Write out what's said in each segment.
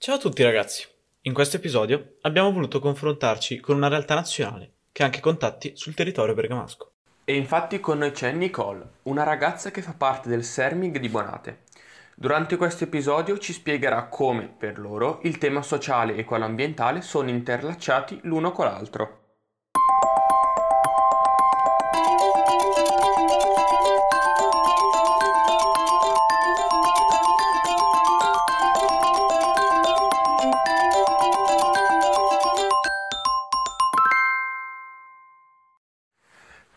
Ciao a tutti ragazzi, in questo episodio abbiamo voluto confrontarci con una realtà nazionale che ha anche contatti sul territorio bergamasco. E infatti con noi c'è Nicole, una ragazza che fa parte del Sermig di Bonate. Durante questo episodio ci spiegherà come, per loro, il tema sociale e quello ambientale sono interlacciati l'uno con l'altro.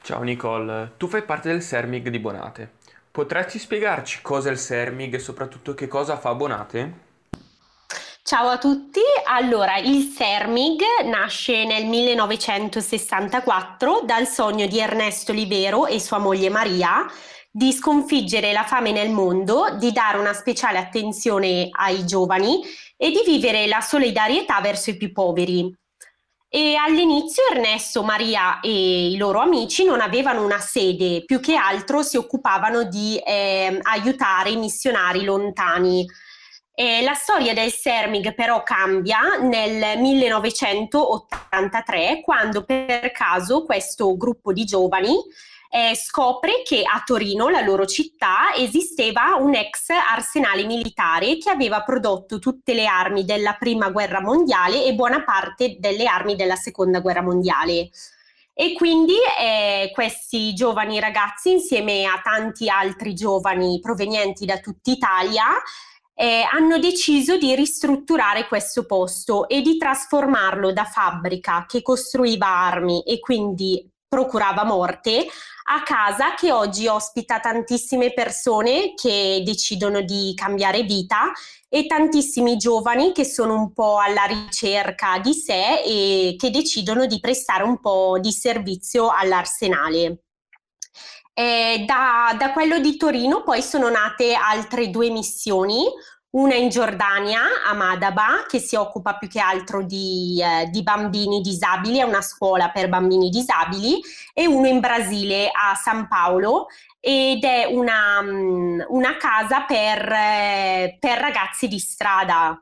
Ciao Nicole, tu fai parte del Sermig di Bonate. Potresti spiegarci cosa è il Sermig e soprattutto che cosa fa Bonate? Ciao a tutti, allora il Sermig nasce nel 1964 dal sogno di Ernesto Libero e sua moglie Maria di sconfiggere la fame nel mondo, di dare una speciale attenzione ai giovani e di vivere la solidarietà verso i più poveri. E all'inizio Ernesto, Maria e i loro amici non avevano una sede, più che altro si occupavano di eh, aiutare i missionari lontani. E la storia del Sermig però cambia nel 1983 quando per caso questo gruppo di giovani eh, scopre che a Torino, la loro città, esisteva un ex arsenale militare che aveva prodotto tutte le armi della prima guerra mondiale e buona parte delle armi della seconda guerra mondiale. E quindi eh, questi giovani ragazzi, insieme a tanti altri giovani provenienti da tutta Italia, eh, hanno deciso di ristrutturare questo posto e di trasformarlo da fabbrica che costruiva armi e quindi procurava morte a casa che oggi ospita tantissime persone che decidono di cambiare vita e tantissimi giovani che sono un po' alla ricerca di sé e che decidono di prestare un po' di servizio all'arsenale. Eh, da, da quello di Torino poi sono nate altre due missioni, una in Giordania, a Madaba, che si occupa più che altro di, eh, di, bambini disabili, è una scuola per bambini disabili, e uno in Brasile, a San Paolo, ed è una, mm, una casa per, eh, per ragazzi di strada.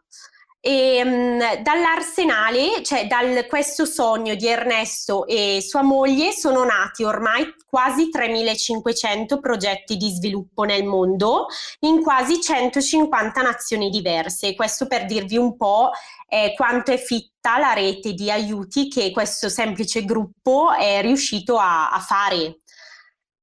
E um, dall'arsenale, cioè da questo sogno di Ernesto e sua moglie, sono nati ormai quasi 3500 progetti di sviluppo nel mondo in quasi 150 nazioni diverse. Questo per dirvi un po' eh, quanto è fitta la rete di aiuti che questo semplice gruppo è riuscito a, a fare.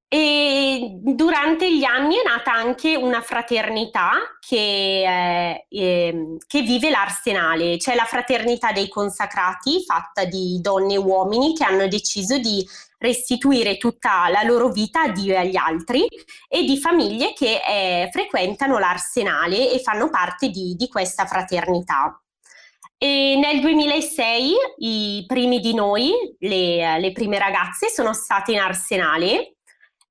E durante gli anni è nata anche una fraternità che, eh, eh, che, vive l'Arsenale, cioè la fraternità dei consacrati, fatta di donne e uomini che hanno deciso di restituire tutta la loro vita a Dio e agli altri e di famiglie che eh, frequentano l'Arsenale e fanno parte di, di questa fraternità. E nel 2006 i primi di noi, le, le prime ragazze, sono state in Arsenale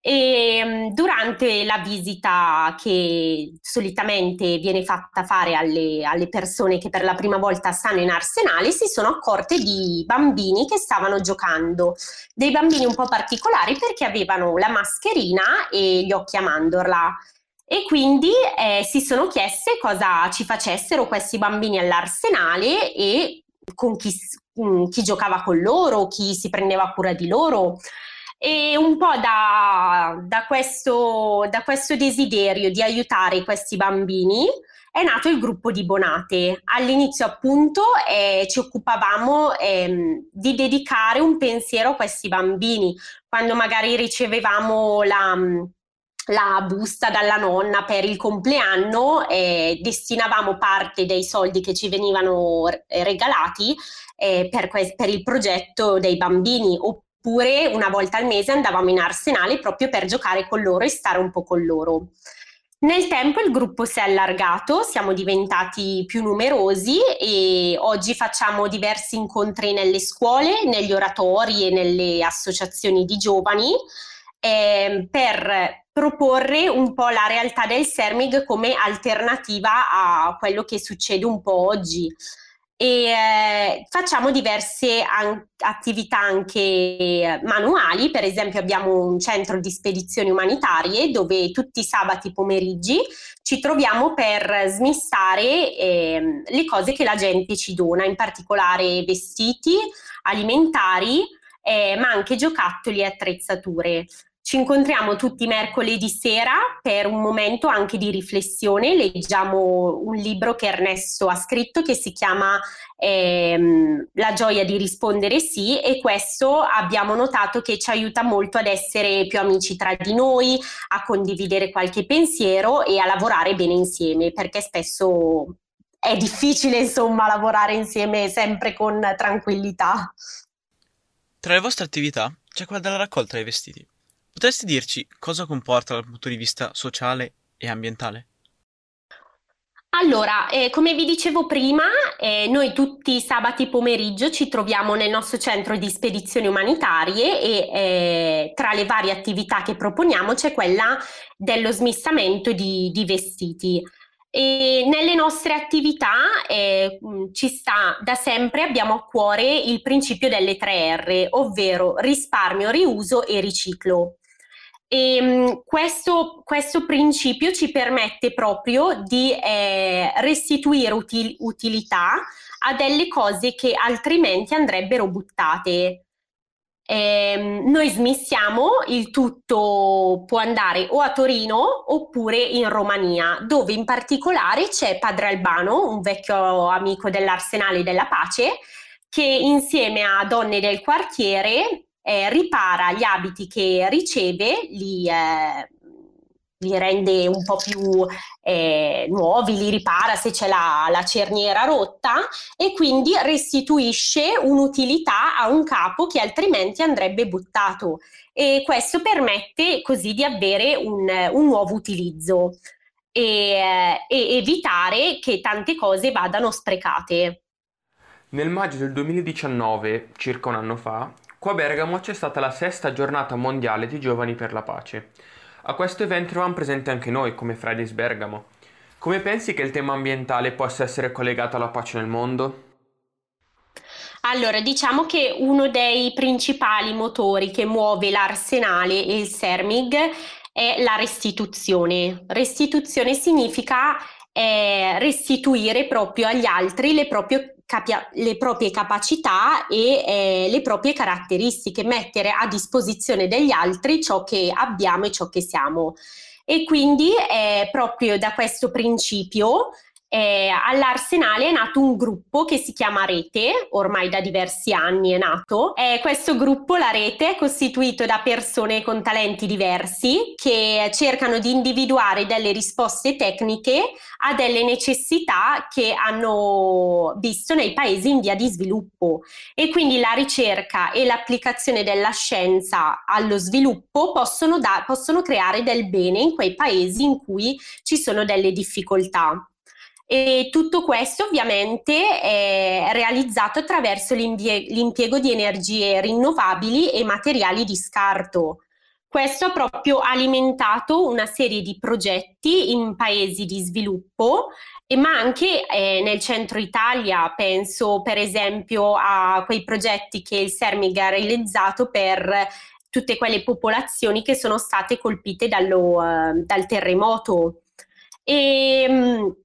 e ehm, durante la visita che solitamente viene fatta fare alle, alle, persone che per la prima volta stanno in arsenale, si sono accorte di bambini che stavano giocando, dei bambini un po' particolari perché avevano la mascherina e gli occhi a mandorla. E quindi eh, si sono chieste cosa ci facessero questi bambini all'arsenale e con chi, chi giocava con loro, chi si prendeva cura di loro. E un po' da, da, questo, da questo desiderio di aiutare questi bambini è nato il gruppo di Bonate. All'inizio appunto eh, ci occupavamo eh, di dedicare un pensiero a questi bambini. Quando magari ricevevamo la, la busta dalla nonna per il compleanno, eh, destinavamo parte dei soldi che ci venivano regalati eh, per, que- per, il progetto dei bambini oppure una volta al mese andavamo in arsenale proprio per giocare con loro e stare un po' con loro. Nel tempo il gruppo si è allargato, siamo diventati più numerosi e oggi facciamo diversi incontri nelle scuole, negli oratori e nelle associazioni di giovani eh, per proporre un po' la realtà del Sermig come alternativa a quello che succede un po' oggi e eh, facciamo diverse an- attività anche manuali, per esempio abbiamo un centro di spedizioni umanitarie dove tutti i sabati pomeriggi ci troviamo per smistare eh, le cose che la gente ci dona, in particolare vestiti, alimentari, eh, ma anche giocattoli e attrezzature. Ci incontriamo tutti mercoledì sera per un momento anche di riflessione, leggiamo un libro che Ernesto ha scritto che si chiama ehm, La gioia di rispondere sì e questo abbiamo notato che ci aiuta molto ad essere più amici tra di noi, a condividere qualche pensiero e a lavorare bene insieme perché spesso è difficile insomma lavorare insieme sempre con tranquillità. Tra le vostre attività c'è quella della raccolta dei vestiti. Potresti dirci cosa comporta dal punto di vista sociale e ambientale? Allora, eh, come vi dicevo prima, eh, noi tutti i sabati pomeriggio ci troviamo nel nostro centro di spedizioni umanitarie e eh, tra le varie attività che proponiamo c'è quella dello smistamento di, di vestiti. E nelle nostre attività eh, ci sta da sempre, abbiamo a cuore il principio delle 3R, ovvero risparmio, riuso e riciclo. E, ehm, questo, questo, principio ci permette proprio di eh, restituire util- utilità a delle cose che altrimenti andrebbero buttate. Eh, noi smissiamo, il tutto può andare o a Torino oppure in Romania, dove in particolare c'è Padre Albano, un vecchio amico dell'Arsenale della Pace, che insieme a donne del quartiere eh, ripara gli abiti che riceve, li, eh, li rende un po' più eh, nuovi, li ripara se c'è la, la, cerniera rotta e quindi restituisce un'utilità a un capo che altrimenti andrebbe buttato e questo permette così di avere un, un nuovo utilizzo e, eh, e evitare che tante cose vadano sprecate. Nel maggio del 2019, circa un anno fa, Qua a Bergamo c'è stata la sesta giornata mondiale di giovani per la pace. A questo evento eravamo presenti anche noi come Fridays Bergamo. Come pensi che il tema ambientale possa essere collegato alla pace nel mondo? Allora, diciamo che uno dei principali motori che muove l'arsenale e il Sermig è la restituzione. Restituzione significa eh, restituire proprio agli altri le proprie capia- le proprie capacità e eh, le proprie caratteristiche, mettere a disposizione degli altri ciò che abbiamo e ciò che siamo. E quindi eh, proprio da questo principio eh, all'Arsenale è nato un gruppo che si chiama Rete, ormai da diversi anni è nato. Eh, questo gruppo, la Rete, è costituito da persone con talenti diversi che cercano di individuare delle risposte tecniche a delle necessità che hanno visto nei paesi in via di sviluppo. E quindi la ricerca e l'applicazione della scienza allo sviluppo possono, da- possono creare del bene in quei paesi in cui ci sono delle difficoltà. E tutto questo ovviamente è realizzato attraverso l'impiego di energie rinnovabili e materiali di scarto. Questo ha proprio alimentato una serie di progetti in paesi di sviluppo, ma anche eh, nel centro Italia. Penso per esempio a quei progetti che il Sermig ha realizzato per tutte quelle popolazioni che sono state colpite dallo, uh, dal terremoto. E, ehm,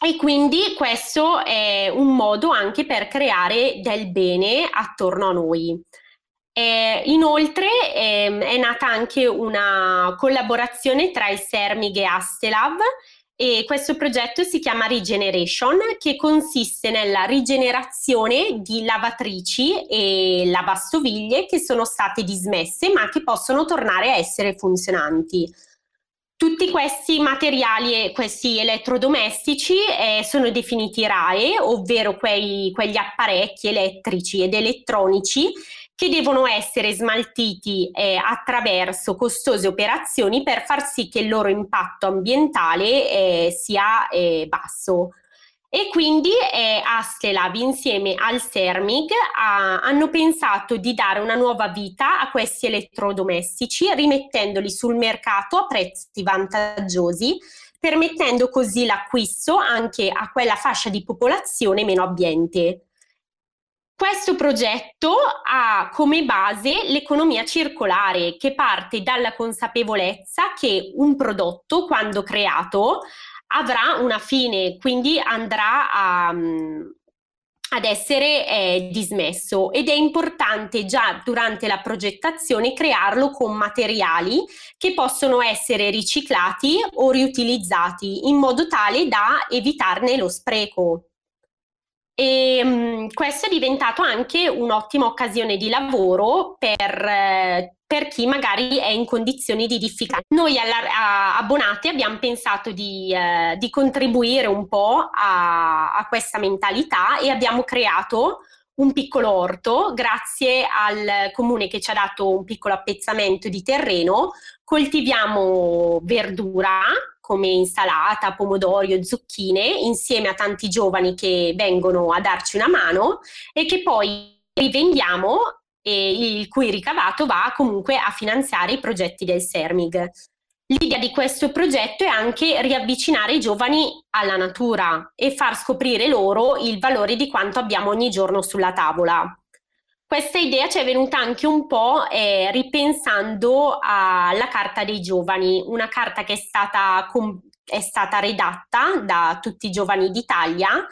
e quindi questo è un modo anche per creare del bene attorno a noi. Eh, inoltre eh, è nata anche una collaborazione tra il Sermig e Astelav e questo progetto si chiama Regeneration che consiste nella rigenerazione di lavatrici e lavastoviglie che sono state dismesse ma che possono tornare a essere funzionanti. Tutti questi materiali e questi elettrodomestici eh, sono definiti RAE, ovvero quei, quegli apparecchi elettrici ed elettronici che devono essere smaltiti eh, attraverso costose operazioni per far sì che il loro impatto ambientale eh, sia eh, basso. E quindi eh, Astelab insieme al Sermig ha, hanno pensato di dare una nuova vita a questi elettrodomestici rimettendoli sul mercato a prezzi vantaggiosi permettendo così l'acquisto anche a quella fascia di popolazione meno abbiente. Questo progetto ha come base l'economia circolare che parte dalla consapevolezza che un prodotto, quando creato, avrà una fine, quindi andrà a, ad essere eh, dismesso ed è importante già durante la progettazione crearlo con materiali che possono essere riciclati o riutilizzati in modo tale da evitarne lo spreco. E um, questo è diventato anche un'ottima occasione di lavoro per, eh, per chi magari è in condizioni di difficoltà. Noi alla, a Abbonati abbiamo pensato di, eh, di contribuire un po' a, a, questa mentalità e abbiamo creato un piccolo orto grazie al comune che ci ha dato un piccolo appezzamento di terreno. Coltiviamo verdura come insalata, pomodori zucchine insieme a tanti giovani che vengono a darci una mano e che poi rivendiamo e il cui ricavato va comunque a finanziare i progetti del Sermig. L'idea di questo progetto è anche riavvicinare i giovani alla natura e far scoprire loro il valore di quanto abbiamo ogni giorno sulla tavola. Questa idea ci è venuta anche un po' eh, ripensando alla Carta dei Giovani, una carta che è stata, com- è stata redatta da tutti i giovani d'Italia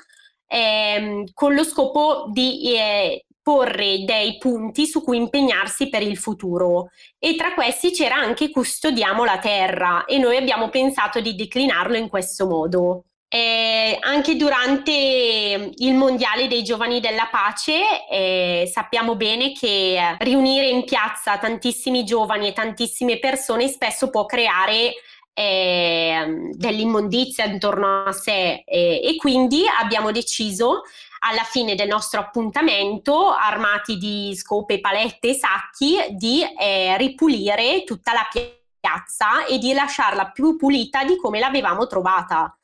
ehm, con lo scopo di eh, porre dei punti su cui impegnarsi per il futuro e tra questi c'era anche custodiamo la terra e noi abbiamo pensato di declinarlo in questo modo. Eh, anche durante il mondiale dei giovani della pace eh, sappiamo bene che riunire in piazza tantissimi giovani e tantissime persone spesso può creare eh, dell'immondizia intorno a sé e quindi abbiamo deciso alla fine del nostro appuntamento armati di scope, palette e sacchi di eh, ripulire tutta la piazza e di lasciarla più pulita di come l'avevamo trovata.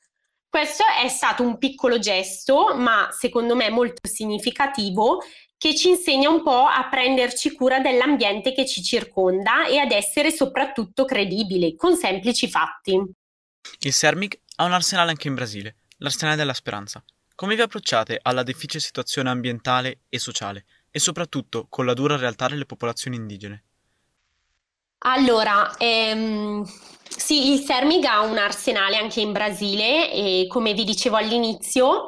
Questo è stato un piccolo gesto, ma secondo me molto significativo, che ci insegna un po' a prenderci cura dell'ambiente che ci circonda e ad essere soprattutto credibili, con semplici fatti. Il Sermic ha un arsenale anche in Brasile, l'arsenale della speranza. Come vi approcciate alla difficile situazione ambientale e sociale e soprattutto con la dura realtà delle popolazioni indigene? Allora, ehm, sì, il Sermig ha un arsenale anche in Brasile e come vi dicevo all'inizio,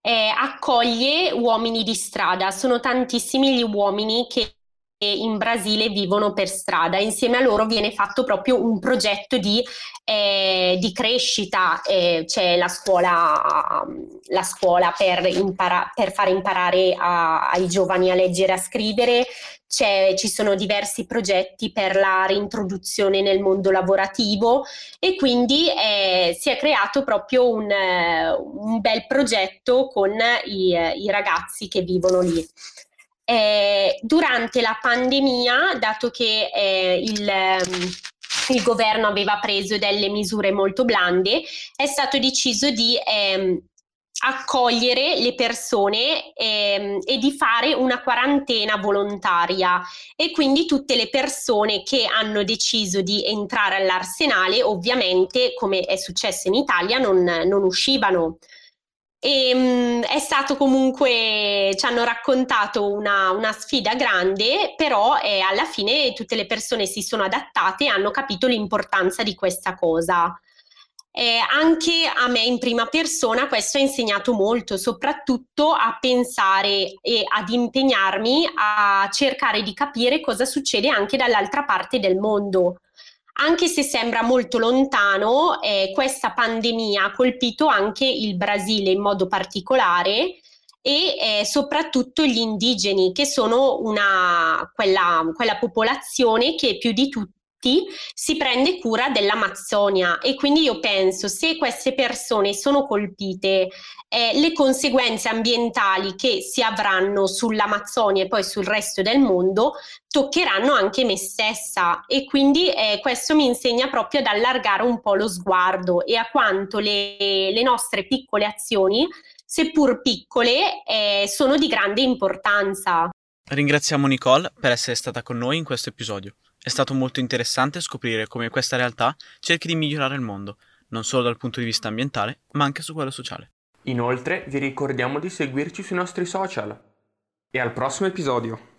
eh, accoglie uomini di strada. Sono tantissimi gli uomini che in Brasile vivono per strada. Insieme a loro viene fatto proprio un progetto di, eh, di crescita, eh, c'è la scuola, la scuola per, impara- per fare imparare a- ai giovani a leggere e a scrivere, c'è, ci sono diversi progetti per la reintroduzione nel mondo lavorativo e quindi eh, si è creato proprio un, un bel progetto con i, i, ragazzi che vivono lì. Eh, durante la pandemia, dato che eh, il, il, governo aveva preso delle misure molto blande, è stato deciso di ehm, accogliere le persone ehm, e di fare una quarantena volontaria e quindi tutte le persone che hanno deciso di entrare all'arsenale ovviamente come è successo in Italia non, non uscivano. E, um, è stato comunque, ci hanno raccontato una, una sfida grande, però eh, alla fine tutte le persone si sono adattate e hanno capito l'importanza di questa cosa. Eh, anche a me in prima persona questo ha insegnato molto, soprattutto a pensare e ad impegnarmi a cercare di capire cosa succede anche dall'altra parte del mondo. Anche se sembra molto lontano, eh, questa pandemia ha colpito anche il Brasile in modo particolare e eh, soprattutto gli indigeni, che sono una, quella, quella popolazione che più di tutti si prende cura dell'Amazzonia e quindi io penso se queste persone sono colpite eh, le conseguenze ambientali che si avranno sull'Amazzonia e poi sul resto del mondo toccheranno anche me stessa e quindi eh, questo mi insegna proprio ad allargare un po' lo sguardo e a quanto le, le nostre piccole azioni seppur piccole eh, sono di grande importanza. Ringraziamo Nicole per essere stata con noi in questo episodio. È stato molto interessante scoprire come questa realtà cerchi di migliorare il mondo, non solo dal punto di vista ambientale, ma anche su quello sociale. Inoltre vi ricordiamo di seguirci sui nostri social. E al prossimo episodio!